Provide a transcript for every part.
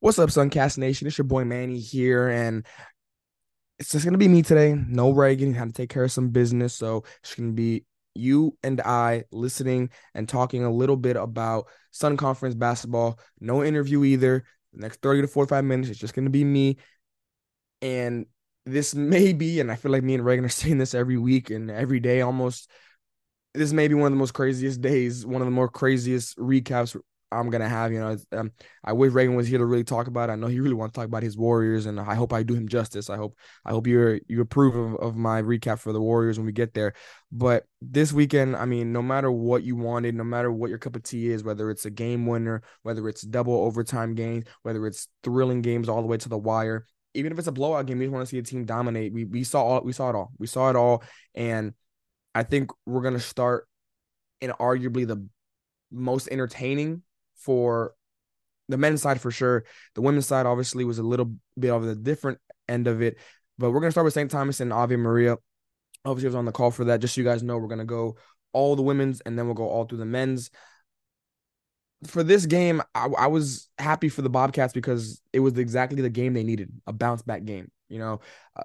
What's up, Suncast Nation? It's your boy Manny here, and it's just gonna be me today. No Reagan had to take care of some business, so it's gonna be you and I listening and talking a little bit about Sun Conference basketball. No interview either. The next 30 to 45 minutes, it's just gonna be me. And this may be, and I feel like me and Reagan are saying this every week and every day almost. This may be one of the most craziest days, one of the more craziest recaps I'm gonna have. You know, um, I wish Reagan was here to really talk about. It. I know he really wants to talk about his Warriors, and I hope I do him justice. I hope I hope you you approve of, of my recap for the Warriors when we get there. But this weekend, I mean, no matter what you wanted, no matter what your cup of tea is, whether it's a game winner, whether it's double overtime games, whether it's thrilling games all the way to the wire, even if it's a blowout game, we just want to see a team dominate. We we saw all we saw it all. We saw it all, and I think we're gonna start in arguably the most entertaining for the men's side for sure. The women's side obviously was a little bit of the different end of it. But we're gonna start with St. Thomas and Ave Maria. Obviously, I was on the call for that. Just so you guys know, we're gonna go all the women's and then we'll go all through the men's. For this game, I, I was happy for the Bobcats because it was exactly the game they needed a bounce back game. You know, uh,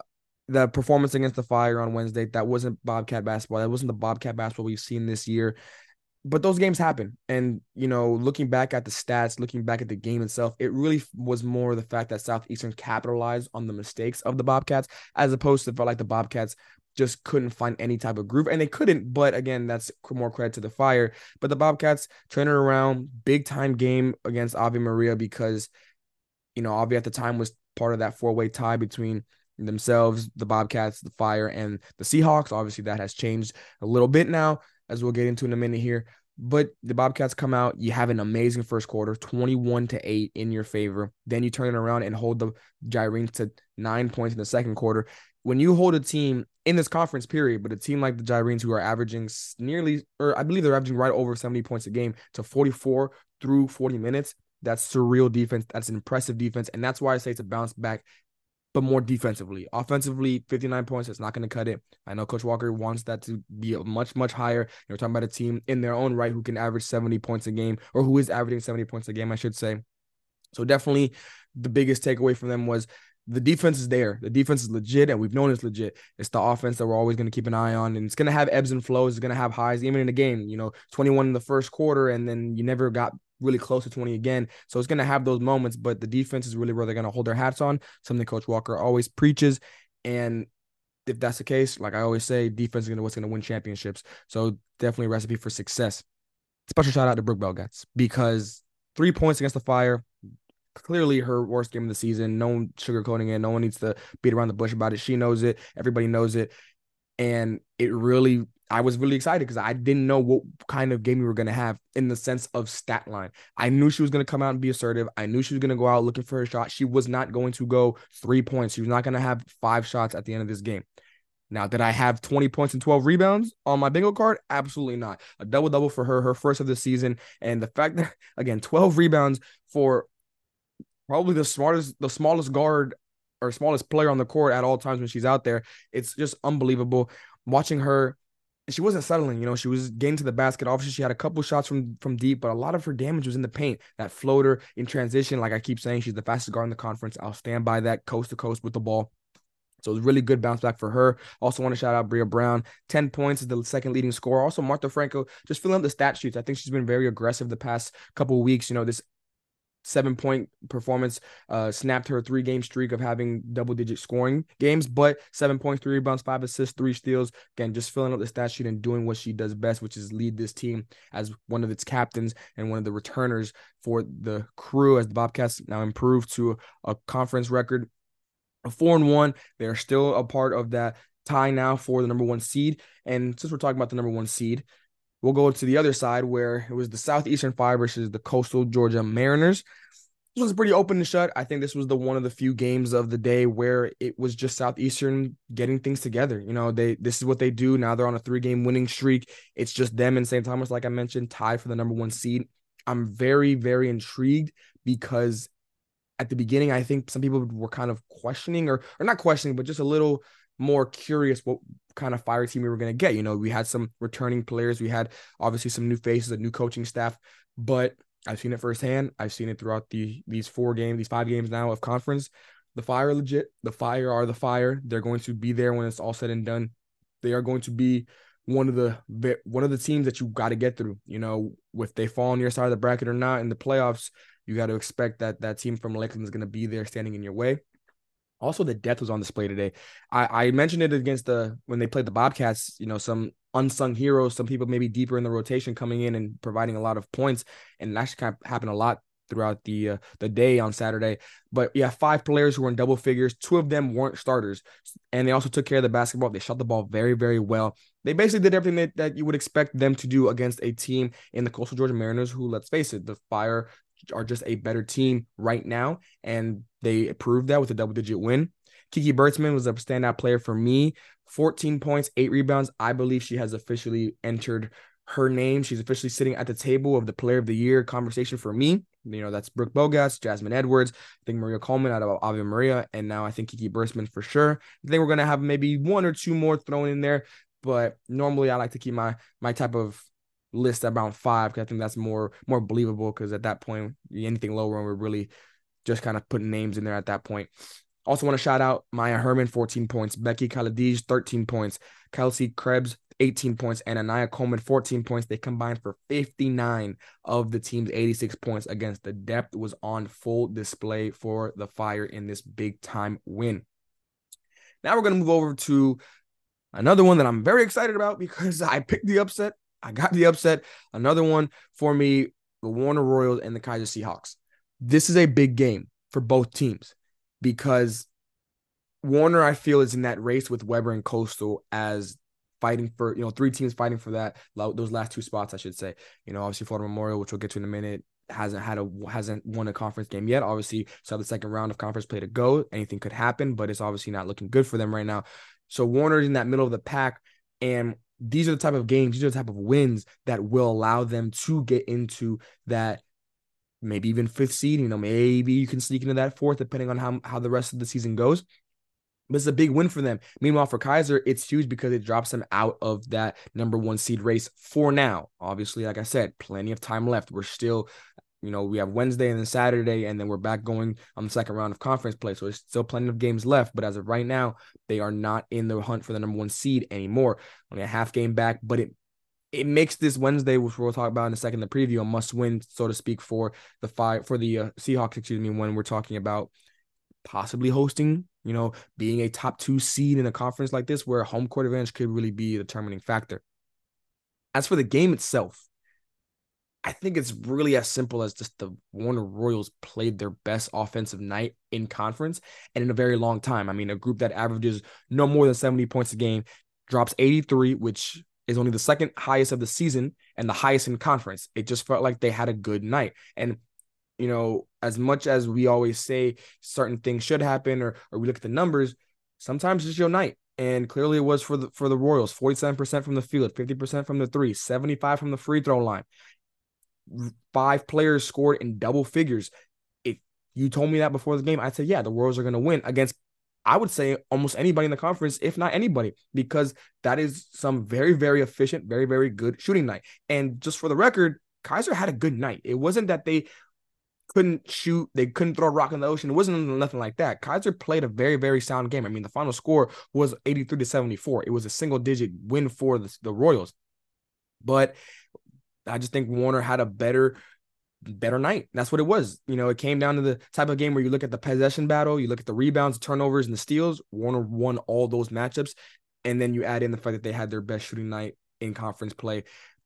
the performance against the Fire on Wednesday, that wasn't Bobcat basketball. That wasn't the Bobcat basketball we've seen this year but those games happen. And, you know, looking back at the stats, looking back at the game itself, it really was more the fact that Southeastern capitalized on the mistakes of the Bobcats, as opposed to felt like the Bobcats just couldn't find any type of groove. And they couldn't, but again, that's more credit to the fire. But the Bobcats turning around, big time game against Ave Maria because, you know, Ave at the time was part of that four way tie between themselves, the Bobcats, the Fire, and the Seahawks. Obviously, that has changed a little bit now as we'll get into in a minute here. But the Bobcats come out, you have an amazing first quarter, 21 to 8 in your favor. Then you turn it around and hold the Gyrenes to nine points in the second quarter. When you hold a team in this conference period, but a team like the Gyrenes who are averaging nearly, or I believe they're averaging right over 70 points a game to 44 through 40 minutes, that's surreal defense. That's an impressive defense. And that's why I say it's a bounce back but more defensively. Offensively, 59 points, it's not going to cut it. I know Coach Walker wants that to be much, much higher. You're talking about a team in their own right who can average 70 points a game, or who is averaging 70 points a game, I should say. So definitely the biggest takeaway from them was the defense is there. The defense is legit, and we've known it's legit. It's the offense that we're always going to keep an eye on, and it's going to have ebbs and flows. It's going to have highs, even in the game. You know, 21 in the first quarter, and then you never got really close to 20 again. So it's going to have those moments, but the defense is really where they're going to hold their hats on, something Coach Walker always preaches. And if that's the case, like I always say, defense is going to what's going to win championships. So definitely a recipe for success. Special shout out to Brooke Belgats because three points against the Fire, clearly her worst game of the season. No one sugarcoating it. No one needs to beat around the bush about it. She knows it. Everybody knows it. And it really I was really excited because I didn't know what kind of game we were going to have in the sense of stat line. I knew she was going to come out and be assertive. I knew she was going to go out looking for her shot. She was not going to go three points. She was not going to have five shots at the end of this game. Now, did I have 20 points and 12 rebounds on my bingo card? Absolutely not. A double double for her, her first of the season. And the fact that, again, 12 rebounds for probably the smartest, the smallest guard or smallest player on the court at all times when she's out there, it's just unbelievable. Watching her she wasn't settling. You know, she was getting to the basket. Obviously, she had a couple shots from from deep, but a lot of her damage was in the paint. That floater in transition, like I keep saying, she's the fastest guard in the conference. I'll stand by that coast to coast with the ball. So it was really good bounce back for her. Also want to shout out Bria Brown. 10 points is the second leading scorer. Also, Martha Franco just filling up the stat sheets. I think she's been very aggressive the past couple weeks. You know, this seven point performance uh snapped her three game streak of having double digit scoring games but seven points three rebounds five assists three steals. Again just filling up the stat sheet and doing what she does best which is lead this team as one of its captains and one of the returners for the crew as the bobcats now improved to a conference record A four and one. They're still a part of that tie now for the number one seed. And since we're talking about the number one seed We'll go to the other side where it was the Southeastern Fire versus the Coastal Georgia Mariners. This was pretty open and shut. I think this was the one of the few games of the day where it was just Southeastern getting things together. You know, they this is what they do. Now they're on a three-game winning streak. It's just them and St. Thomas, like I mentioned, tied for the number one seed. I'm very, very intrigued because at the beginning, I think some people were kind of questioning or or not questioning, but just a little more curious what kind of fire team we were going to get. You know, we had some returning players, we had obviously some new faces, a new coaching staff, but I've seen it firsthand. I've seen it throughout the these four games, these five games now of conference. The fire legit. The fire are the fire. They're going to be there when it's all said and done. They are going to be one of the one of the teams that you got to get through. You know, if they fall on your side of the bracket or not in the playoffs, you got to expect that that team from Lakeland is going to be there standing in your way. Also, the depth was on display today. I, I mentioned it against the when they played the Bobcats. You know, some unsung heroes, some people maybe deeper in the rotation coming in and providing a lot of points, and that kind of happened a lot throughout the uh, the day on Saturday. But yeah, five players who were in double figures. Two of them weren't starters, and they also took care of the basketball. They shot the ball very, very well. They basically did everything that, that you would expect them to do against a team in the Coastal Georgia Mariners, who, let's face it, the Fire are just a better team right now, and they proved that with a double digit win. Kiki Bertman was a standout player for me. 14 points, eight rebounds. I believe she has officially entered her name. She's officially sitting at the table of the player of the year conversation for me. You know, that's Brooke Bogas, Jasmine Edwards, I think Maria Coleman out of Ave Maria, and now I think Kiki Bertman for sure. I think we're gonna have maybe one or two more thrown in there, but normally I like to keep my my type of list around five because I think that's more more believable because at that point anything lower and we're really just kind of putting names in there at that point. Also want to shout out Maya Herman 14 points, Becky Kaladij 13 points, Kelsey Krebs 18 points, and Anaya Coleman 14 points. They combined for 59 of the team's 86 points against the depth was on full display for the Fire in this big time win. Now we're going to move over to another one that I'm very excited about because I picked the upset I got the upset. Another one for me, the Warner Royals and the Keiser Seahawks. This is a big game for both teams because Warner, I feel, is in that race with Webber and Coastal as fighting for, you know, three teams fighting for that, those last two spots, I should say. You know, obviously Florida Memorial, which we'll get to in a minute, hasn't had a hasn't won a conference game yet. Obviously, so the second round of conference play to go. Anything could happen, but it's obviously not looking good for them right now. So Warner's in that middle of the pack, and these are the type of games, these are the type of wins that will allow them to get into that maybe even fifth seed. You know, maybe you can sneak into that fourth, depending on how, how the rest of the season goes. But it's a big win for them. Meanwhile, for Keiser, it's huge because it drops them out of that number one seed race for now. Obviously, like I said, plenty of time left. We're still you know, we have Wednesday and then Saturday, and then we're back going on the second round of conference play. So there's still plenty of games left. But as of right now, they are not in the hunt for the number one seed anymore. Only a half game back, but it it makes this Wednesday, which we'll talk about in a second, the preview, a must win, so to speak, for the five for the uh, Seahawks. Excuse me, when we're talking about possibly hosting, you know, being a top two seed in a conference like this, where home court advantage could really be a determining factor. As for the game itself, I think it's really as simple as just the Warner Royals played their best offensive night in conference and in a very long time. I mean, a group that averages no more than 70 points a game drops 83, which is only the second highest of the season and the highest in conference. It just felt like they had a good night. And, you know, as much as we always say certain things should happen or, or we look at the numbers, sometimes it's your night. And clearly it was for the for the Royals, 47% from the field, 50% from the three, 75 from the free throw line five players scored in double figures. If you told me that before the game, I'd say, yeah, the Royals are going to win against, I would say, almost anybody in the conference, if not anybody, because that is some very, very efficient, very, very good shooting night. And just for the record, Keiser had a good night. It wasn't that they couldn't shoot, they couldn't throw a rock in the ocean. It wasn't nothing like that. Keiser played a very, very sound game. I mean, the final score was 83 to 74. It was a single digit win for the, the Royals. But I just think Warner had a better better night. That's what it was. You know, it came down to the type of game where you look at the possession battle, you look at the rebounds, the turnovers, and the steals. Warner won all those matchups. And then you add in the fact that they had their best shooting night in conference play.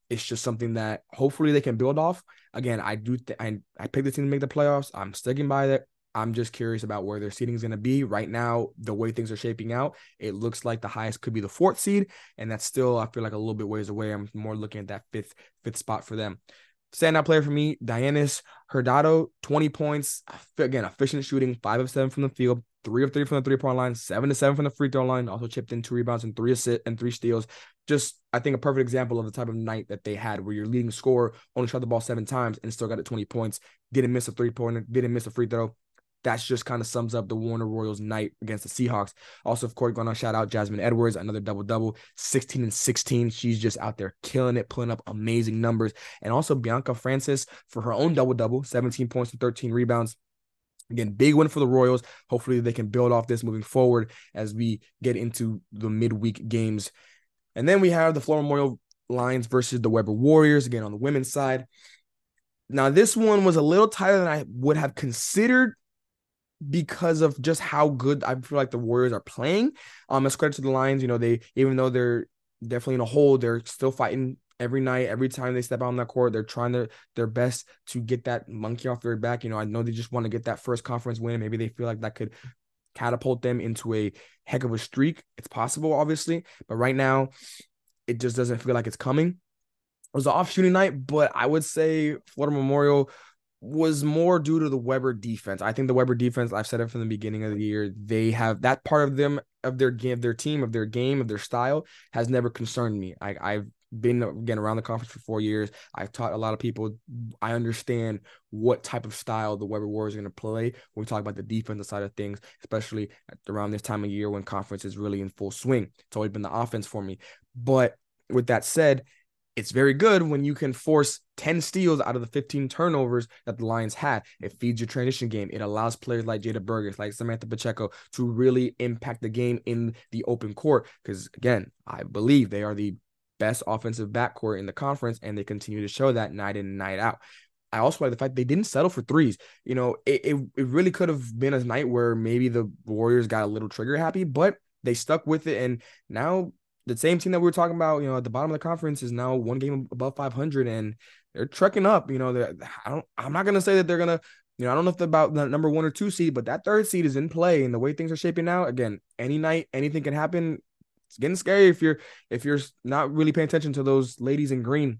It's just something that hopefully they can build off. Again, I do th- I, I picked the team to make the playoffs. I'm sticking by that. I'm just curious about where their seating is going to be right now. The way things are shaping out, it looks like the highest could be the fourth seed, and that's still I feel like a little bit ways away. I'm more looking at that fifth fifth spot for them. Standout player for me, Dianis Hurtado, 20 points. Again, efficient shooting, five of seven from the field, three of three from the three point line, seven to seven from the free throw line. Also chipped in two rebounds and three assists and three steals. Just I think a perfect example of the type of night that they had, where your leading scorer only shot the ball seven times and still got it 20 points. Didn't miss a three pointer, didn't miss a free throw that's just kind of sums up the Warner Royals night against the Seahawks. Also, of course, going to shout out Jasmine Edwards, another double double, 16 and 16. She's just out there killing it, pulling up amazing numbers. And also Bianca Francis for her own double double, 17 points and 13 rebounds. Again, big win for the Royals. Hopefully, they can build off this moving forward as we get into the midweek games. And then we have the Florida Memorial Lions versus the Webber Warriors, again on the women's side. Now, this one was a little tighter than I would have considered because of just how good I feel like the Warriors are playing. Um, as credit to the Lions, you know, they even though they're definitely in a hole, they're still fighting every night, every time they step out on that court, they're trying their their best to get that monkey off their back. You know, I know they just want to get that first conference win. Maybe they feel like that could catapult them into a heck of a streak. It's possible, obviously, but right now, it just doesn't feel like it's coming. It was an off shooting night, but I would say Florida Memorial was more due to the Webber defense. I think the Webber defense, I've said it from the beginning of the year, they have that part of them of their game, their team, of their game, of their style has never concerned me. I, I've been again around the conference for four years. I've taught a lot of people. I understand what type of style the Webber Warriors are going to play when we talk about the defensive side of things, especially around this time of year when conference is really in full swing. It's always been the offense for me. But with that said, it's very good when you can force 10 steals out of the 15 turnovers that the Lions had. It feeds your transition game. It allows players like Jada Burgess, like Samantha Pacheco to really impact the game in the open court. Because again, I believe they are the best offensive backcourt in the conference, and they continue to show that night in and night out. I also like the fact they didn't settle for threes. You know, it, it, it really could have been a night where maybe the Warriors got a little trigger happy, but they stuck with it. And now the same team that we were talking about, you know, at the bottom of the conference is now one game above 500 and they're trekking up. You know, I don't, I'm not going to say that they're going to, you know, I don't know if about the number one or two seed, but that third seed is in play. And the way things are shaping out, again, any night, anything can happen. It's getting scary if you're if you're not really paying attention to those ladies in green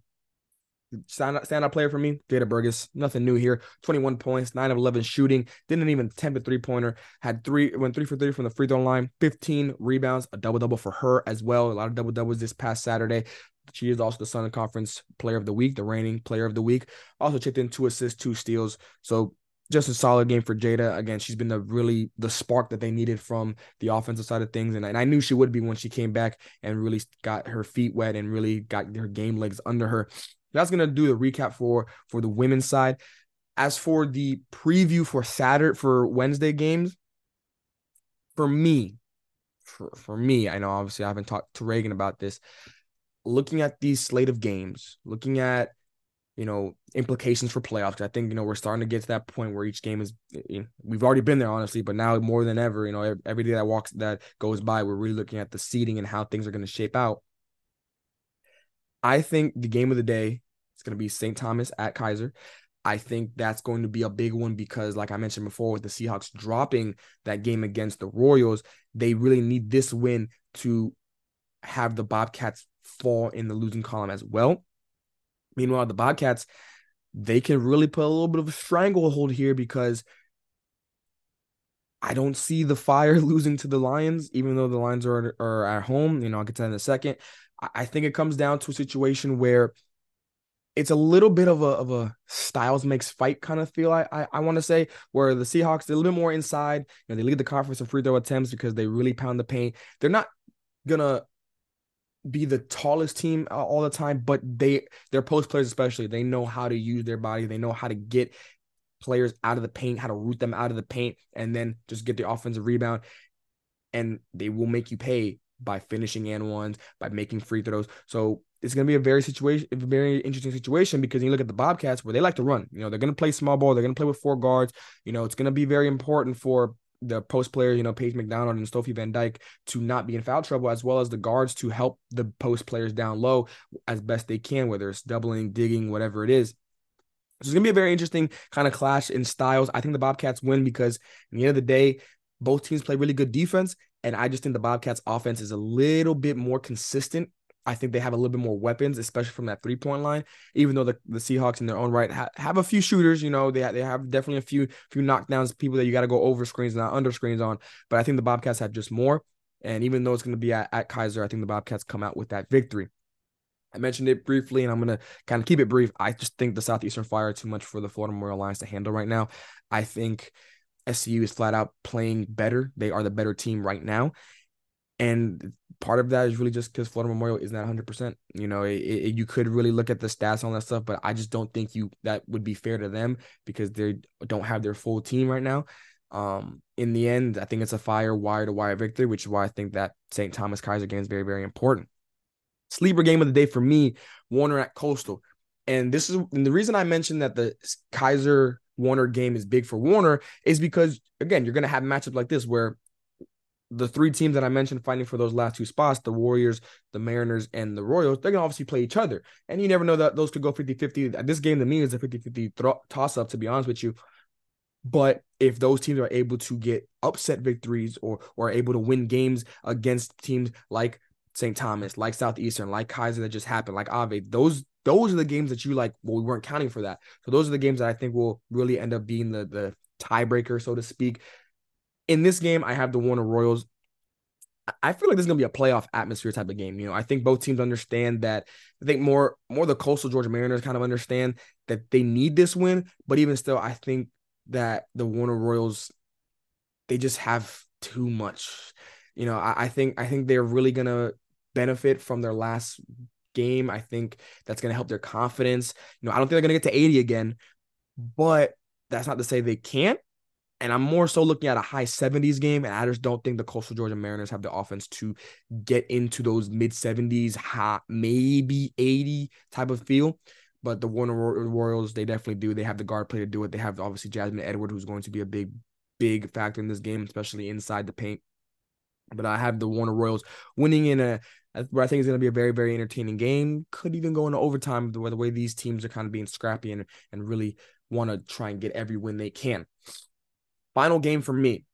stand out, stand out player for me, Jada Burgess. Nothing new here. 21 points, 9 of 11 shooting. Didn't even attempt a three pointer. Had three, went three for three from the free throw line. 15 rebounds, a double double for her as well. A lot of double doubles this past Saturday. She is also the Southern Conference Player of the Week, the reigning Player of the Week. Also chipped in two assists, two steals. So just a solid game for Jada. Again, she's been the really the spark that they needed from the offensive side of things, and, and I knew she would be when she came back and really got her feet wet and really got her game legs under her. That's gonna do the recap for for the women's side. As for the preview for Saturday for Wednesday games, for me, for, for me, I know obviously I haven't talked to Reagan about this. Looking at these slate of games, looking at you know implications for playoffs. I think you know we're starting to get to that point where each game is. You know, we've already been there, honestly, but now more than ever, you know, every day that walks that goes by, we're really looking at the seeding and how things are going to shape out. I think the game of the day it's going to be St. Thomas at Keiser. I think that's going to be a big one because, like I mentioned before, with the Seahawks dropping that game against the Royals, they really need this win to have the Bobcats fall in the losing column as well. Meanwhile, the Bobcats, they can really put a little bit of a stranglehold here because I don't see the fire losing to the Lions, even though the Lions are, are at home. You know, I'll get to that in a second. I think it comes down to a situation where it's a little bit of a of a styles makes fight kind of feel. I I, I want to say where the Seahawks they're a little bit more inside. You know, they lead the conference in free throw attempts because they really pound the paint. They're not gonna be the tallest team all the time, but they their post players especially they know how to use their body. They know how to get players out of the paint, how to root them out of the paint, and then just get the offensive rebound. And they will make you pay by finishing and ones, by making free throws. So it's going to be a very situation, very interesting situation because you look at the Bobcats where they like to run. You know, they're going to play small ball. They're going to play with four guards. You know, it's going to be very important for the post players, you know, Paige McDonald and Sophie Van Dyke to not be in foul trouble, as well as the guards to help the post players down low as best they can, whether it's doubling, digging, whatever it is. So it's gonna be a very interesting kind of clash in styles. I think the Bobcats win because, in the end of the day, both teams play really good defense, and I just think the Bobcats' offense is a little bit more consistent I think they have a little bit more weapons, especially from that three point line. Even though the, the Seahawks in their own right ha- have a few shooters, you know, they ha- they have definitely a few few knockdowns, people that you got to go over screens not under screens on. But I think the Bobcats have just more. And even though it's going to be at, at Keiser, I think the Bobcats come out with that victory. I mentioned it briefly, and I'm going to kind of keep it brief. I just think the Southeastern Fire too much for the Florida Memorial Lions to handle right now. I think SEU is flat out playing better. They are the better team right now. And part of that is really just because Florida Memorial is not 100%. You know, it, it, you could really look at the stats on that stuff, but I just don't think you that would be fair to them because they don't have their full team right now. Um, in the end, I think it's a fire wire to wire victory, which is why I think that St. Thomas Keiser game is very, very important. Sleeper game of the day for me, Warner at Coastal. And this is and the reason I mentioned that the Keiser Warner game is big for Warner is because again, you're gonna have matchups like this where the three teams that I mentioned fighting for those last two spots, the Warriors, the Mariners, and the Royals, they're going to obviously play each other. And you never know that those could go 50 50. This game to me is a 50 50 toss up, to be honest with you. But if those teams are able to get upset victories or, or are able to win games against teams like St. Thomas, like Southeastern, like Keiser that just happened, like Ave, those those are the games that you like. Well, we weren't counting for that. So those are the games that I think will really end up being the the tiebreaker, so to speak in this game, I have the Warner Royals. I feel like this is gonna be a playoff atmosphere type of game. You know, I think both teams understand that. I think more more the coastal Georgia Mariners kind of understand that they need this win, but even still, I think that the Warner Royals they just have too much. You know, I, I think I think they're really gonna benefit from their last game. I think that's gonna help their confidence. You know, I don't think they're gonna get to 80 again, but that's not to say they can't. And I'm more so looking at a high 70s game. And I just don't think the Coastal Georgia Mariners have the offense to get into those mid 70s, high, maybe 80 type of feel. But the Warner Royals, they definitely do. They have the guard play to do it. They have obviously Jasmine Edward, who's going to be a big, big factor in this game, especially inside the paint. But I have the Warner Royals winning in a I think it's going to be a very, very entertaining game. Could even go into overtime the way the way these teams are kind of being scrappy and and really want to try and get every win they can. Final game for me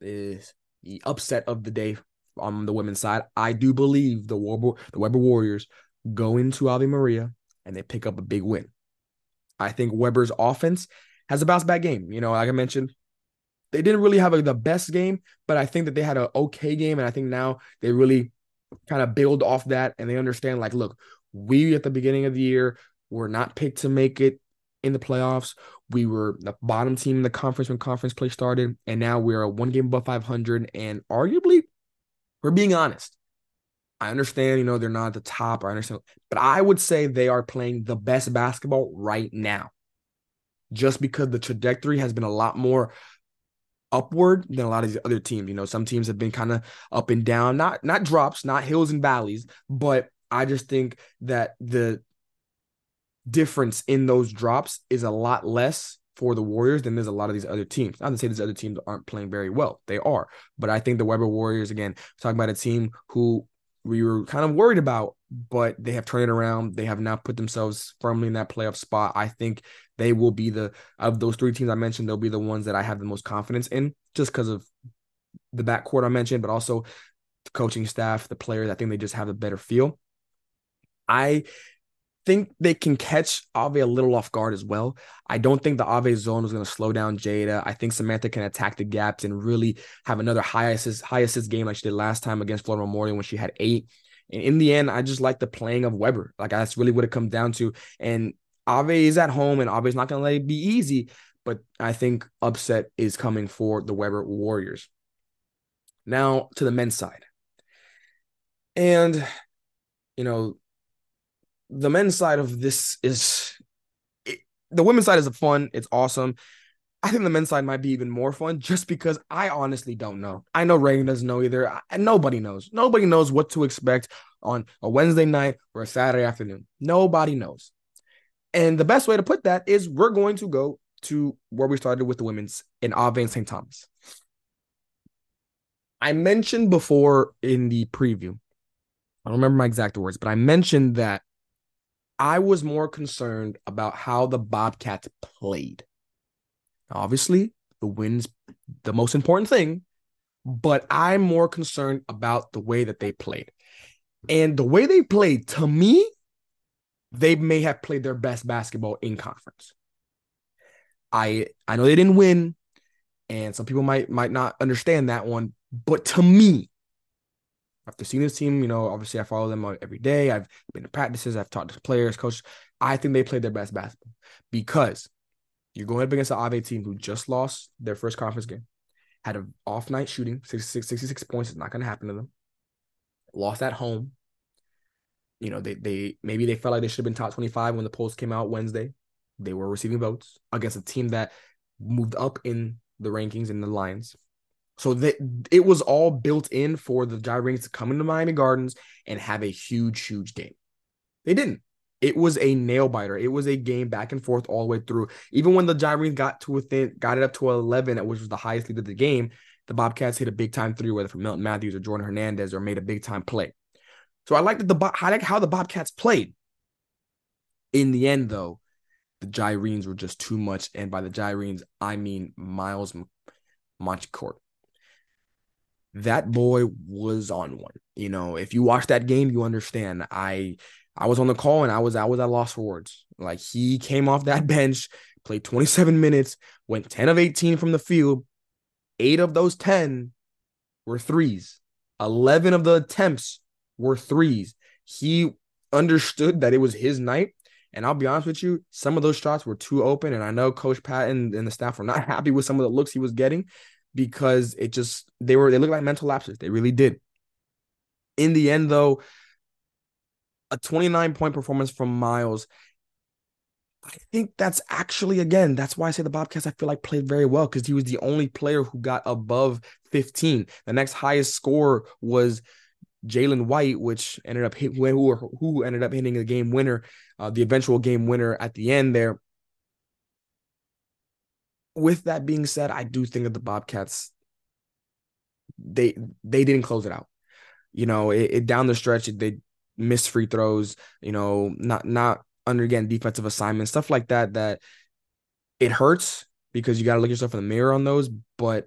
is the upset of the day on the women's side. I do believe the Webber, the Webber Warriors go into Ave Maria and they pick up a big win. I think Webber's offense has a bounce back game. You know, like I mentioned, they didn't really have a, the best game, but I think that they had an okay game. And I think now they really kind of build off that and they understand like, look, we at the beginning of the year were not picked to make it in the playoffs. We were the bottom team in the conference when conference play started, and now we're a one game above 500. And arguably, we're being honest. I understand, you know, they're not at the top. I understand, but I would say they are playing the best basketball right now, just because the trajectory has been a lot more upward than a lot of these other teams. You know, some teams have been kind of up and down, not not drops, not hills and valleys, but I just think that the difference in those drops is a lot less for the Warriors than there's a lot of these other teams. Not to say these other teams aren't playing very well. They are. But I think the Webber Warriors, again, talking about a team who we were kind of worried about, but they have turned it around. They have now put themselves firmly in that playoff spot. I think they will be the of those three teams I mentioned, they'll be the ones that I have the most confidence in, just because of the backcourt I mentioned, but also the coaching staff, the players. I think they just have a better feel. I think they can catch Ave a little off guard as well. I don't think the Ave zone is going to slow down Jada. I think Samantha can attack the gaps and really have another high assist, high assist game like she did last time against Florida Memorial when she had eight. And in the end, I just like the playing of Webber. Like that's really what it comes down to. And Ave is at home, and Ave is not going to let it be easy. But I think upset is coming for the Webber Warriors. Now to the men's side. And, you know, the men's side of this is it, the women's side is fun. It's awesome. I think the men's side might be even more fun just because I honestly don't know. I know Reagan doesn't know either, and nobody knows. Nobody knows what to expect on a Wednesday night or a Saturday afternoon. Nobody knows. And the best way to put that is we're going to go to where we started with the women's in Ave and St. Thomas. I mentioned before in the preview, I don't remember my exact words, but I mentioned that I was more concerned about how the Bobcats played. Obviously, the win's the most important thing, but I'm more concerned about the way that they played. And the way they played, to me, they may have played their best basketball in conference. I I know they didn't win, and some people might might not understand that one, but to me, after seeing this team, you know, obviously I follow them every day. I've been to practices, I've talked to players, coach. I think they played their best basketball because You're going up against the Ave team who just lost their first conference game, had an off night shooting, 66, 66 points. is not going to happen to them. Lost at home. You know, they they maybe they felt like they should have been top 25 when the polls came out Wednesday. They were receiving votes against a team that moved up in the rankings in the lines. So that it was all built in for the Gyrenes to come into Miami Gardens and have a huge, huge game. They didn't. It was a nail biter. It was a game back and forth all the way through. Even when the Gyrenes got to within, got it up to 11, which was the highest lead of the game, the Bobcats hit a big time three, whether from Milton Matthews or Jordan Hernandez, or made a big time play. So I like that the I like how the Bobcats played. In the end, though, the Gyrenes were just too much, and by the Gyrenes, I mean Miles Montecourt. That boy was on one. You know, if you watch that game, you understand. I I was on the call and I was I was at loss for words. Like he came off that bench, played 27 minutes, went 10 of 18 from the field. Eight of those 10 were threes. 11 of the attempts were threes. He understood that it was his night. And I'll be honest with you, some of those shots were too open. And I know Coach Patton and the staff were not happy with some of the looks he was getting because it just they were they looked like mental lapses. They really did. In the end, though, a 29 point performance from Miles. I think that's actually again, that's why I say the Bobcats I feel like played very well because he was the only player who got above 15. The next highest score was Jalen White, which ended up hit, who who ended up hitting the game winner, uh, the eventual game winner at the end there. With that being said, I do think that the Bobcats they they didn't close it out. You know, it, it down the stretch they missed free throws, you know, not not under again defensive assignments, stuff like that. That it hurts because you got to look yourself in the mirror on those. But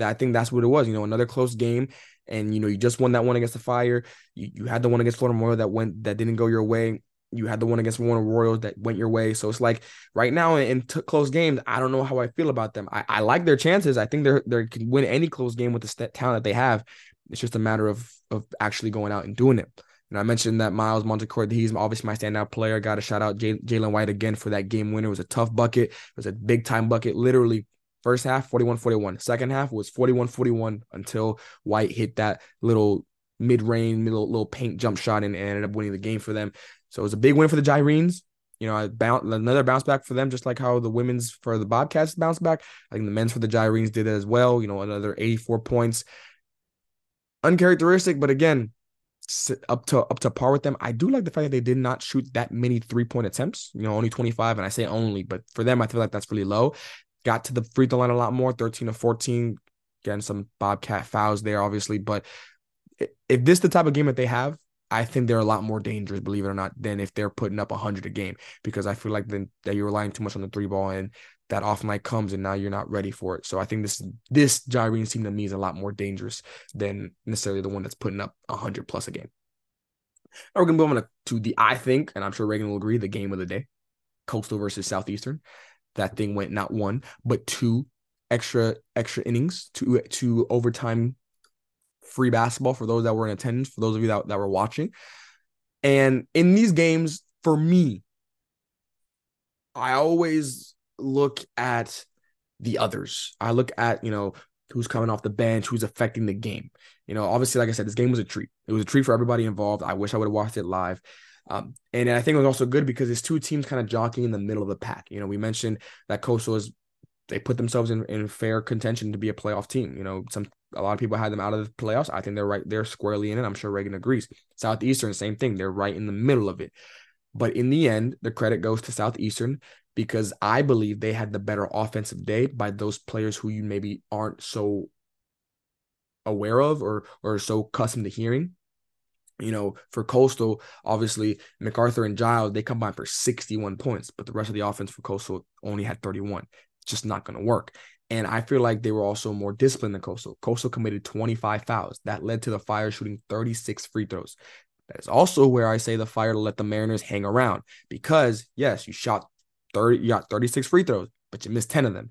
I think that's what it was. You know, another close game, and you know, you just won that one against the Fire. You, you had the one against Florida Memorial that went that didn't go your way. You had the one against Warner Royals that went your way. So it's like right now in t- close games, I don't know how I feel about them. I, I like their chances. I think they're they can win any close game with the st- talent that they have. It's just a matter of of actually going out and doing it. And I mentioned that Miles Montecourt, he's obviously my standout player. Got to shout out Jalen White again for that game winner. It was a tough bucket. It was a big time bucket. Literally, first half 41 41. Second half was 41 41 until White hit that little mid range, little, little paint jump shot and, and, ended up winning the game for them. So it was a big win for the Gyrenes. You know, bounce, another bounce back for them, just like how the women's for the Bobcats bounced back. I think the men's for the Gyrenes did it as well. You know, another 84 points. Uncharacteristic, but again, up to up to par with them. I do like the fact that they did not shoot that many three point attempts. You know, only 25, and I say only, but for them, I feel like that's really low. Got to the free throw line a lot more, 13 to 14. Getting some Bobcat fouls there, obviously. But if this is the type of game that they have, I think they're a lot more dangerous, believe it or not, than if they're putting up 100 a game. Because I feel like then that you're relying too much on the three ball, and that off night comes and now you're not ready for it. So I think this this Gyrenes team to me is a lot more dangerous than necessarily the one that's putting up 100 plus a game. Now we're gonna move on to the I think, and I'm sure Reagan will agree, the game of the day, Coastal versus Southeastern. That thing went not one but two extra extra innings, two two overtime free basketball for those that were in attendance, for those of you that, that were watching. And in these games, for me, I always look at the others. I look at, you know, who's coming off the bench, who's affecting the game. You know, obviously, like I said, this game was a treat. It was a treat for everybody involved. I wish I would have watched it live. Um, and I think it was also good because it's two teams kind of jockeying in the middle of the pack. You know, we mentioned that Coastal is they put themselves in, in fair contention to be a playoff team. You know, some a lot of people had them out of the playoffs. I think they're right, they're squarely in it. I'm sure Reagan agrees. Southeastern, same thing. They're right in the middle of it. But in the end, the credit goes to Southeastern because I believe they had the better offensive day by those players who you maybe aren't so aware of or or so accustomed to hearing. You know, for Coastal, obviously MacArthur and Giles they combined for 61 points, but the rest of the offense for Coastal only had 31. Just not going to work. And I feel like they were also more disciplined than Coastal. Coastal committed 25 fouls. That led to the Fire shooting 36 free throws. That is also where I say the Fire to let the Mariners hang around because, yes, you shot 30, you got 36 free throws, but you missed 10 of them.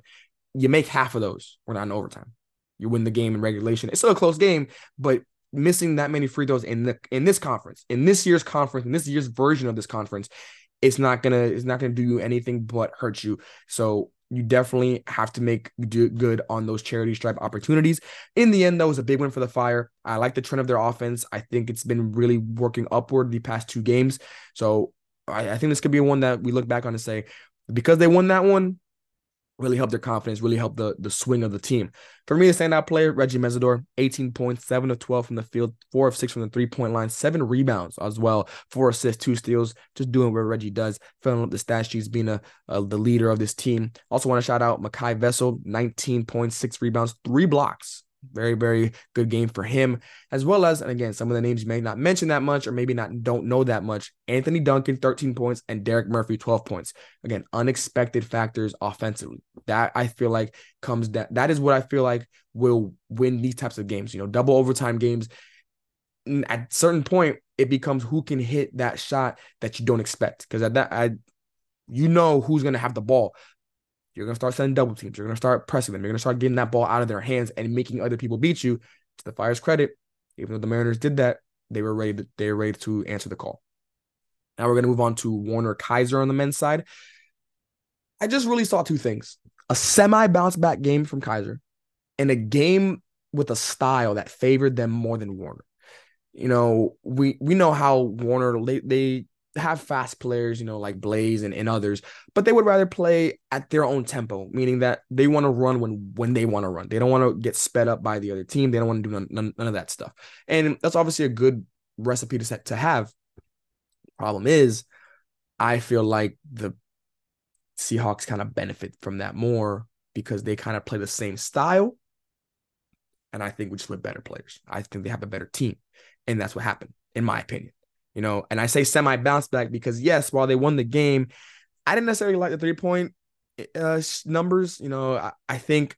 You make half of those. We're not in overtime. You win the game in regulation. It's still a close game, but missing that many free throws in the in this conference, in this year's conference, in this year's version of this conference, it's not gonna it's not gonna do you anything but hurt you. So you definitely have to make good on those charity stripe opportunities. In the end, that was a big win for the Fire. I like the trend of their offense. I think it's been really working upward the past two games. So I, I think this could be one that we look back on and say, because they won that one, really helped their confidence, really helped the the swing of the team. For me, the standout player, Reggie Mesidor, 18 points, 7 of 12 from the field, 4 of 6 from the three-point line, 7 rebounds as well, 4 assists, 2 steals, just doing what Reggie does, filling up the stat sheets, being a, a, the leader of this team. Also want to shout out Makai Vessel, 19 points, 6 rebounds, 3 blocks. Very, very good game for him, as well as, and again, some of the names you may not mention that much or maybe not don't know that much. Anthony Duncan, 13 points, and Derek Murphy, 12 points. Again, unexpected factors offensively. That I feel like comes that that is what I feel like will win these types of games. You know, double overtime games. At certain point, it becomes who can hit that shot that you don't expect. Because at that, I you know who's gonna have the ball. You're going to start sending double teams. You're going to start pressing them. You're going to start getting that ball out of their hands and making other people beat you. To the Fire's credit, even though the Mariners did that, they were ready to, they were ready to answer the call. Now we're going to move on to Warner Keiser on the men's side. I just really saw two things. A semi bounce back game from Keiser and a game with a style that favored them more than Warner. You know, we we know how Warner they, they have fast players, you know, like Blaze and, and others, but they would rather play at their own tempo, meaning that they want to run when when they want to run. They don't want to get sped up by the other team. They don't want to do none, none, none of that stuff. And that's obviously a good recipe to set to have. Problem is, I feel like the Seahawks kind of benefit from that more because they kind of play the same style. And I think we just with better players. I think they have a better team. And that's what happened, in my opinion you know, and I say semi bounce back because yes, while they won the game, I didn't necessarily like the three point uh, numbers. You know, I, I think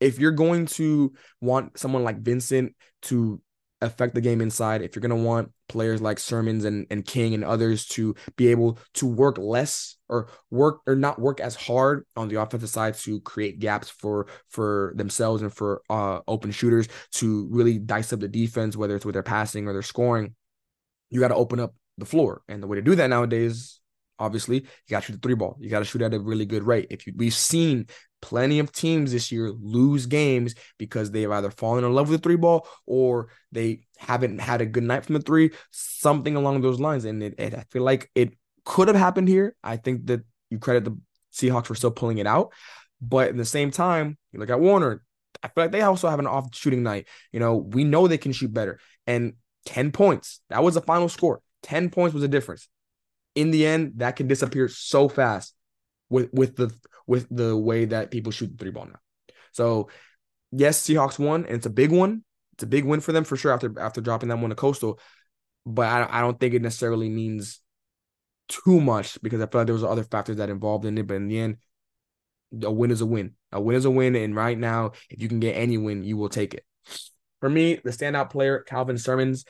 if you're going to want someone like Vincent to affect the game inside, if you're going to want players like Sermons and, and King and others to be able to work less or work or not work as hard on the offensive side to create gaps for for themselves and for uh, open shooters to really dice up the defense, whether it's with their passing or their scoring you got to open up the floor. And the way to do that nowadays, obviously, you got to shoot the three ball. You got to shoot at a really good rate. If you, we've seen plenty of teams this year lose games because they've either fallen in love with the three ball or they haven't had a good night from the three, something along those lines. And it, it, I feel like it could have happened here. I think that you credit the Seahawks for still pulling it out. But at the same time, you look at Warner. I feel like they also have an off shooting night. You know, we know they can shoot better. And 10 points. That was the final score. 10 points was the difference. In the end, that can disappear so fast with with the with the way that people shoot the three ball now. So yes, Seahawks won, and it's a big one. It's a big win for them for sure after after dropping that one to Coastal. But I, I don't think it necessarily means too much because I feel like there was other factors that involved in it. But in the end, a win is a win. A win is a win. And right now, if you can get any win, you will take it. For me, the standout player, Calvin Sermons,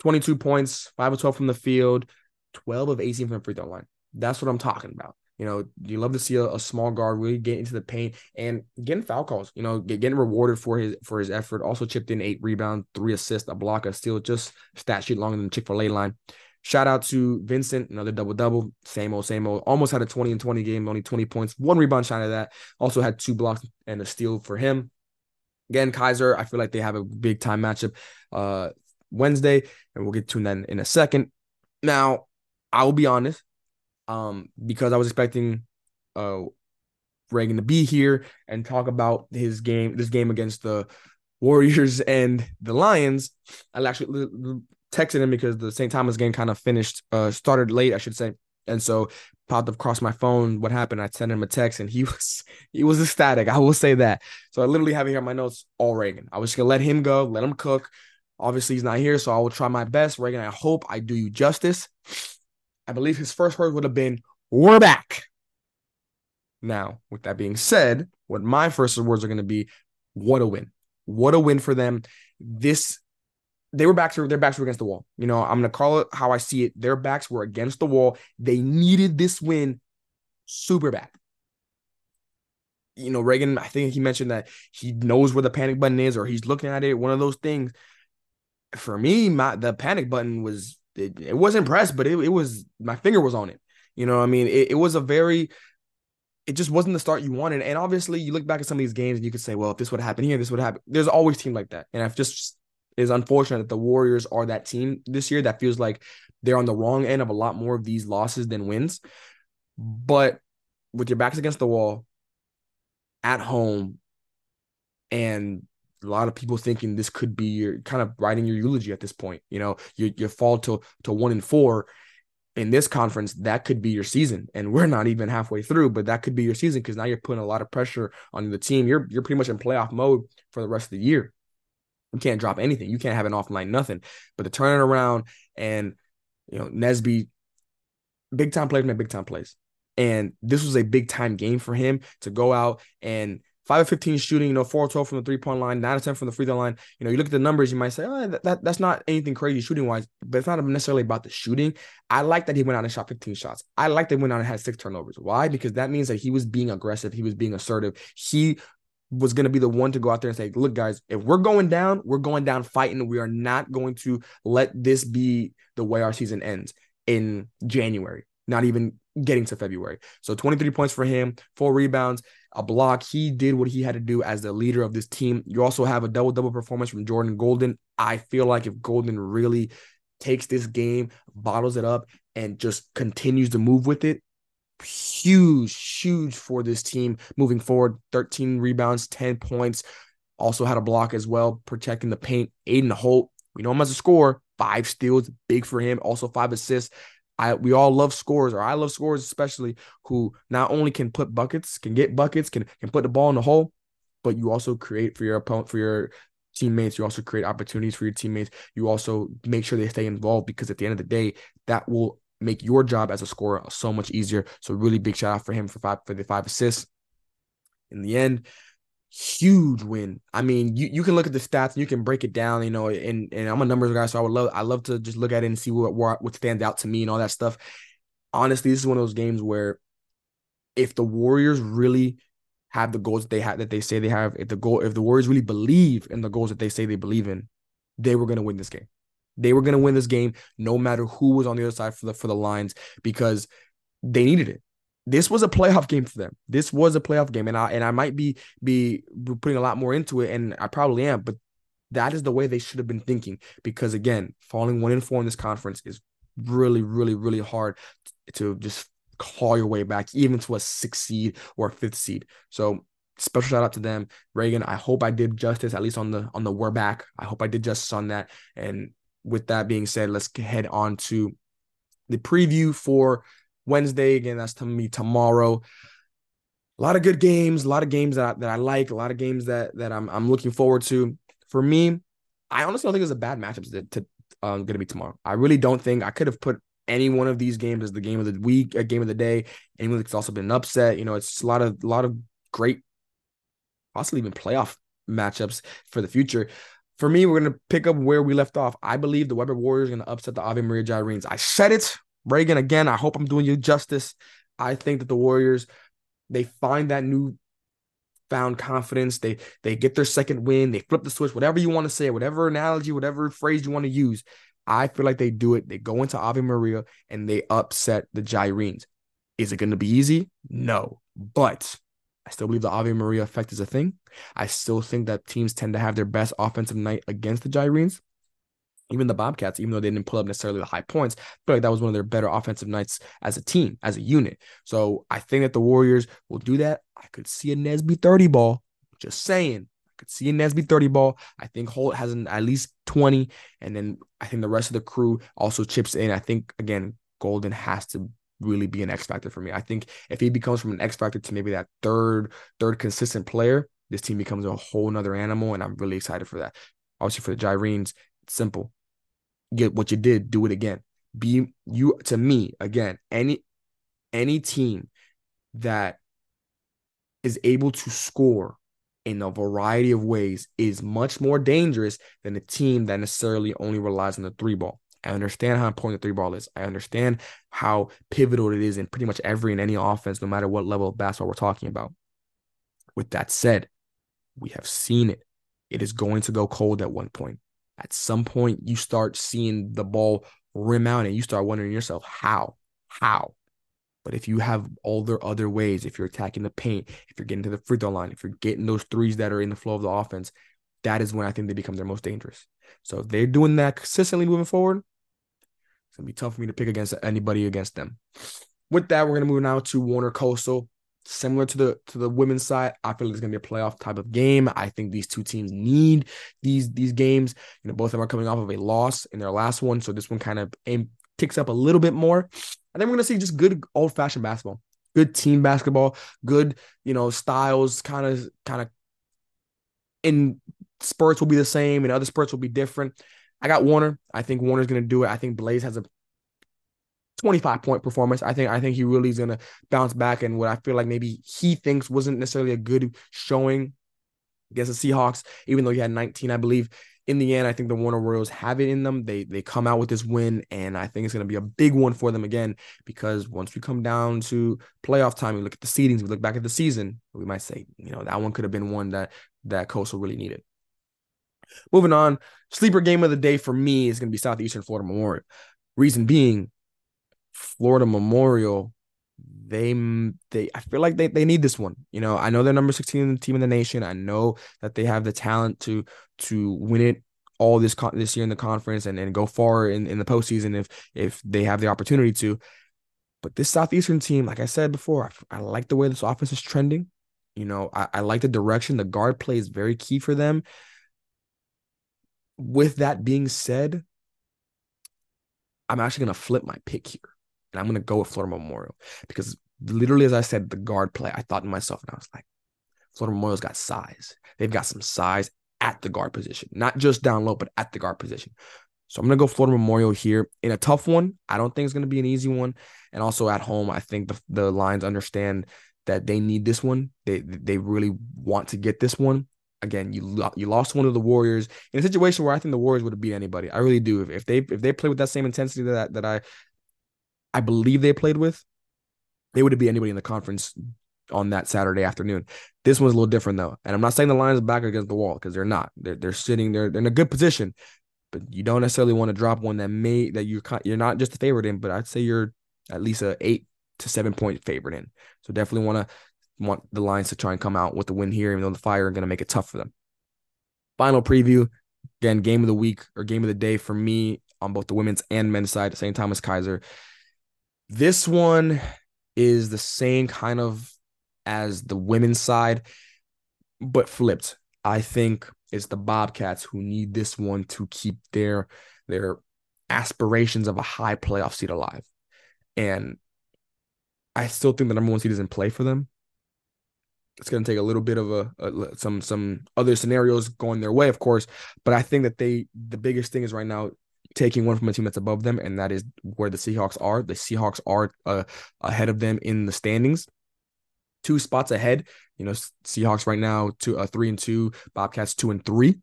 22 points, 5 of 12 from the field, 12 of 18 from the free throw line. That's what I'm talking about. You know, you love to see a, a, small guard really get into the paint and getting foul calls. You know, get, getting rewarded for his for his effort. Also chipped in eight rebounds, three assists, a block, a steal. Just stat sheet longer than the Chick Fil A line. Shout out to Vincent, another double double, same old, same old. Almost had a 20 and 20 game, only 20 points, one rebound shot of that. Also had two blocks and a steal for him. Again, Keiser, I feel like they have a big time matchup uh, Wednesday, and we'll get to that in a second. Now, I will be honest, um, because I was expecting uh Reagan to be here and talk about his game, this game against the Warriors and the Lions. I actually texted him because the St. Thomas game kind of finished, uh, started late, I should say, and so popped across my phone what happened. I sent him a text and he was he was ecstatic. I will say that. So I literally have here on my notes all Reagan. I was just gonna let him go, let him cook. Obviously, he's not here, so I will try my best. Reagan, I hope I do you justice. I believe his first words would have been, We're back. Now, with that being said, what my first words are to be, what a win. What a win for them. This they were back to their backs were against the wall. You know, I'm gonna call it how I see it. Their backs were against the wall. They needed this win super bad. You know, Reagan, I think he mentioned that he knows where the panic button is, or he's looking at it. One of those things. For me, my the panic button was it, it wasn't pressed, but it, it was my finger was on it. You know, I mean, it, it was a very it just wasn't the start you wanted. And obviously, you look back at some of these games and you could say, well, if this would happen here, this would happen. There's always teams like that. And I've just is unfortunate that the Warriors are that team this year that feels like they're on the wrong end of a lot more of these losses than wins. But with your backs against the wall at home and a lot of people thinking this could be your kind of writing your eulogy at this point. You know, you fall to to one and four in this conference, that could be your season. And we're not even halfway through, but that could be your season because now you're putting a lot of pressure on the team. You're you're pretty much in playoff mode for the rest of the year. You can't drop anything. You can't have an off line, nothing. But to turn it around and you know, Nesby, big time player, man, big time plays. And this was a big time game for him to go out and 5 of 15 shooting, you know, 4 12 from the three point line, 9 of 10 from the free throw line. You know, you look at the numbers, you might say, oh, that, that that's not anything crazy shooting wise, but it's not necessarily about the shooting. I like that he went out and shot 15 shots. I like that he went out and had six turnovers. Why? Because that means that he was being aggressive, he was being assertive. He was going to be the one to go out there and say, look, guys, if we're going down, we're going down fighting. We are not going to let this be the way our season ends in January, not even getting to February. So 23 points for him, four rebounds a block. He did what he had to do as the leader of this team. You also have a double double performance from Jordan Golden. I feel like if Golden really takes this game, bottles it up, and just continues to move with it, huge, huge for this team moving forward. 13 rebounds, 10 points. Also had a block as well, protecting the paint. Aiden Holt, we know him as a scorer, five steals, big for him. Also five assists. I we all love scores, or I love scores especially, who not only can put buckets, can get buckets, can can put the ball in the hole, but you also create for your opponent, for your teammates. You also create opportunities for your teammates. You also make sure they stay involved because at the end of the day, that will make your job as a scorer so much easier. So really big shout out for him for five for the five assists. In the end, huge win. I mean, you, you can look at the stats and you can break it down, you know, and, and I'm a numbers guy, so I would love I love to just look at it and see what what what stands out to me and all that stuff. Honestly, this is one of those games where if the Warriors really have the goals that they have that they say they have, if the goal if the Warriors really believe in the goals that they say they believe in, they were gonna win this game. They were gonna win this game no matter who was on the other side for the for the lines because they needed it this was a playoff game for them. This was a playoff game, and I and I might be be putting a lot more into it, and I probably am, but that is the way they should have been thinking. Because again, falling one in four in this conference is really, really, really hard to just claw your way back, even to a sixth seed or a fifth seed. So special shout out to them, Reagan. I hope I did justice at least on the on the we're back. I hope I did justice on that. And with that being said, let's head on to the preview for Wednesday. Again, that's to me tomorrow. A lot of good games, a lot of games that I, that I like, a lot of games that that I'm I'm looking forward to. For me, I honestly don't think it's a bad matchup to, to um, going to be tomorrow. I really don't think I could have put any one of these games as the game of the week, a game of the day. Anyone that's also been upset. You know, it's a lot of a lot of great, possibly even playoff matchups for the future. For me, we're gonna pick up where we left off. I believe the Webber Warriors are gonna upset the Ave Maria Gyrenes. I said it Reagan, again, I hope I'm doing you justice. I think that the Warriors, they find that new found confidence. They they get their second win. They flip the switch, whatever you want to say, whatever analogy, whatever phrase you want to use. I feel like they do it. They go into Ave Maria and they upset the Gyrenes. Is it going to be easy? No. But I still believe the Ave Maria effect is a thing. I still think that teams tend to have their best offensive night against the Gyrenes even the Bobcats, even though they didn't pull up necessarily the high points, I feel like that was one of their better offensive nights as a team, as a unit. So I think that the Warriors will do that. I could see a Nesby 30 ball. Just saying. I could see a Nesby 30 ball. I think Holt has an, at least 20. And then I think the rest of the crew also chips in. I think, again, Golden has to really be an X factor for me. I think if he becomes from an X factor to maybe that third, third consistent player, this team becomes a whole nother animal. And I'm really excited for that. Obviously, for the Gyrenes, simple get what you did, do it again. Be you to me again. Any any team that is able to score in a variety of ways is much more dangerous than a team that necessarily only relies on the three ball. I understand how important the three ball is. I understand how pivotal it is in pretty much every and any offense, no matter what level of basketball we're talking about. With that said, we have seen it. It is going to go cold at one point at some point you start seeing the ball rim out and you start wondering yourself how how But if you have all their other ways, if you're attacking the paint, if you're getting to the free throw line, if you're getting those threes that are in the flow of the offense, that is when I think they become their most dangerous. So if they're doing that consistently moving forward, it's gonna be tough for me to pick against anybody against them. With that, we're gonna move now to Warner Coastal. Similar to the to the women's side, I feel like it's gonna be a playoff type of game. I think these two teams need these these games. You know, both of them are coming off of a loss in their last one, so this one kind of aim, ticks up a little bit more. And then we're gonna see just good old fashioned basketball, good team basketball, good you know styles, kind of kind of in spurts will be the same and other spurts will be different. I got Warner. I think Warner's going to do it. I think Blaze has a 25 point performance. I think I think he really is going to bounce back and what I feel like maybe he thinks wasn't necessarily a good showing against the Seahawks even though he had 19 I believe. In the end, I think the Warner Royals have it in them. They they come out with this win and I think it's going to be a big one for them again because once we come down to playoff time, we look at the seedings, we look back at the season, we might say, you know, that one could have been one that that Coastal really needed. Moving on, sleeper game of the day for me is going to be Southeastern Florida Memorial. Reason being, Florida Memorial, they they I feel like they they need this one. You know, I know they're number 16 team in the nation. I know that they have the talent to to win it all this con- this year in the conference and, and go far in, in the postseason if if they have the opportunity to. But this Southeastern team, like I said before, I, I like the way this offense is trending. You know, I, I like the direction. The guard play is very key for them with that being said, I'm actually going to flip my pick here. And I'm going to go with Florida Memorial because literally, as I said, the guard play, I thought to myself, and I was like, Florida Memorial's got size. They've got some size at the guard position, not just down low, but at the guard position. So I'm going to go Florida Memorial here in a tough one. I don't think it's going to be an easy one. And also at home, I think the, the Lions understand that they need this one. They they really want to get this one again, you you lost one of the Warriors in a situation where I think the Warriors would have beat anybody. I really do. If, if they if they play with that same intensity that that I I believe they played with, they would have beat anybody in the conference on that Saturday afternoon. This one's a little different though, and I'm not saying the Lions back against the wall because they're not. They're they're sitting there. They're in a good position, but you don't necessarily want to drop one that may that you're you're not just a favorite in, but I'd say you're at least a eight to seven point favorite in. So definitely want to want the Lions to try and come out with the win here, even though the Fire are going to make it tough for them. Final preview again, game of the week or game of the day for me on both the women's and men's side, St. Thomas Keiser. This one is the same kind of as the women's side, but flipped. I think it's the Bobcats who need this one to keep their their aspirations of a high playoff seed alive. And I still think the number one seed is in play for them it's going to take a little bit of a, a, some some other scenarios going their way, of course. But I think that they the biggest thing is right now taking one from a team that's above them, and that is where the Seahawks are. The Seahawks are uh, ahead of them in the standings, two spots ahead. You know, Seahawks right now two uh, three and two, Bobcats two and three.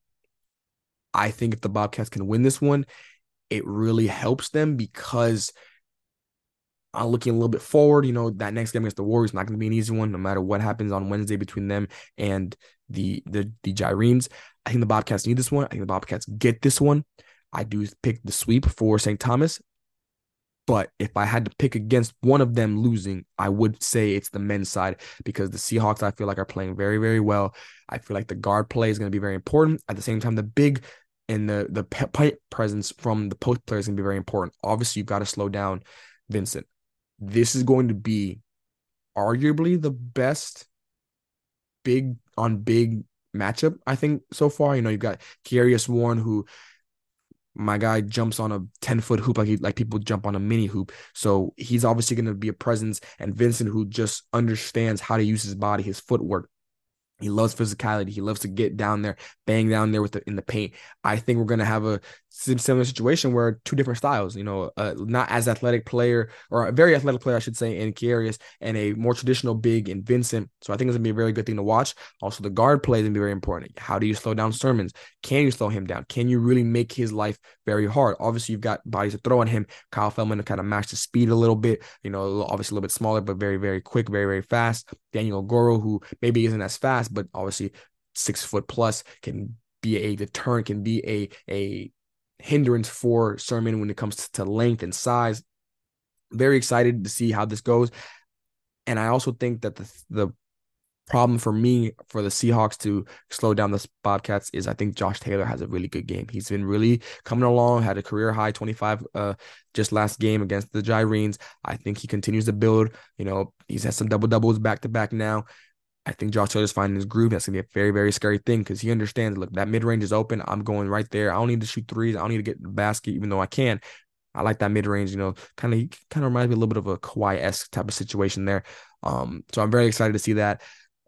I think if the Bobcats can win this one, it really helps them because uh, looking a little bit forward, you know, that next game against the Warriors not going to be an easy one, no matter what happens on Wednesday between them and the the the Gyrenes. I think the Bobcats need this one. I think the Bobcats get this one. I do pick the sweep for St. Thomas. But if I had to pick against one of them losing, I would say it's the men's side because the Seahawks, I feel like, are playing very, very well. I feel like the guard play is going to be very important. At the same time, the big and the the pipe presence from the post player is going to be very important. Obviously, you've got to slow down Vincent this is going to be arguably the best big on big matchup, I think, so far. You know, you've got Kearius Warren, who my guy jumps on a 10 foot hoop like he, like people jump on a mini hoop. So he's obviously going to be a presence. And Vincent, who just understands how to use his body, his footwork, he loves physicality. He loves to get down there, bang down there with the in the paint. I think we're gonna have a similar situation where two different styles. You know, uh, not as athletic player or a very athletic player, I should say, in Kearius, and a more traditional big in Vincent. So I think it's gonna be a very good thing to watch. Also, the guard play is gonna be very important. How do you slow down Sermons? Can you slow him down? Can you really make his life very hard? Obviously, you've got bodies to throw on him. Kyle Feldman to kind of match the speed a little bit. You know, obviously a little bit smaller, but very very quick, very very fast. Daniel Goro, who maybe isn't as fast, but obviously six foot plus can be a deterrent, can be a a hindrance for Sermon when it comes to length and size. very excited to see how this goes. And I also think that the the problem for me for the Seahawks to slow down the Bobcats is I think Josh Taylor has a really good game. He's been really coming along, had a career high 25 uh just last game against the Gyrenes. I think he continues to build. You know, he's had some double doubles back to back now. I think Josh Taylor's finding his groove. That's gonna be a very, very scary thing because he understands. Look, that mid range is open. I'm going right there. I don't need to shoot threes. I don't need to get the basket, even though I can. I like that mid range. You know, kind of kind of reminds me a little bit of a Kawhi esque type of situation there. Um, so I'm very excited to see that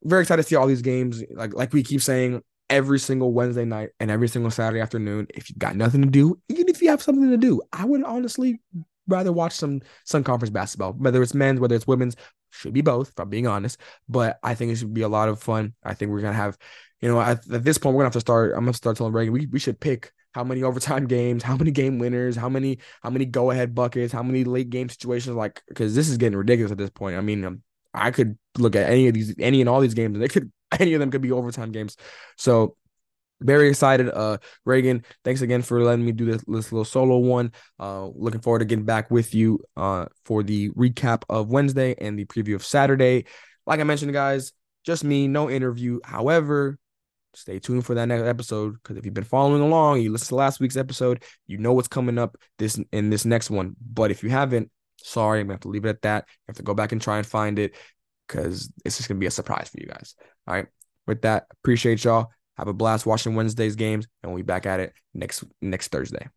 very excited to see all these games. Like like we keep saying, every single Wednesday night and every single Saturday afternoon. If you've got nothing to do, even if you have something to do, I would honestly rather watch some Sun Conference basketball, whether it's men's, whether it's women's. Should be both, if I'm being honest. But I think it should be a lot of fun. I think we're gonna have, you know, at, at this point, we're gonna have to start. I'm gonna start telling Reagan we, we should pick how many overtime games, how many game winners, how many how many go ahead buckets, how many late game situations. Like, because this is getting ridiculous at this point. I mean, um, I could look at any of these, any and all these games, and they could any of them could be overtime games. So very excited. Uh, Reagan, thanks again for letting me do this, this little solo one. Uh, looking forward to getting back with you uh for the recap of Wednesday and the preview of Saturday. Like I mentioned, guys, just me, no interview. However, stay tuned for that next episode because if you've been following along, you listened to last week's episode, you know what's coming up this in this next one. But if you haven't, Sorry, I'm gonna have to leave it at that. You have to go back and try and find it because it's just gonna be a surprise for you guys. All right. With that, appreciate y'all. Have a blast watching Wednesday's games, and we'll be back at it next next Thursday.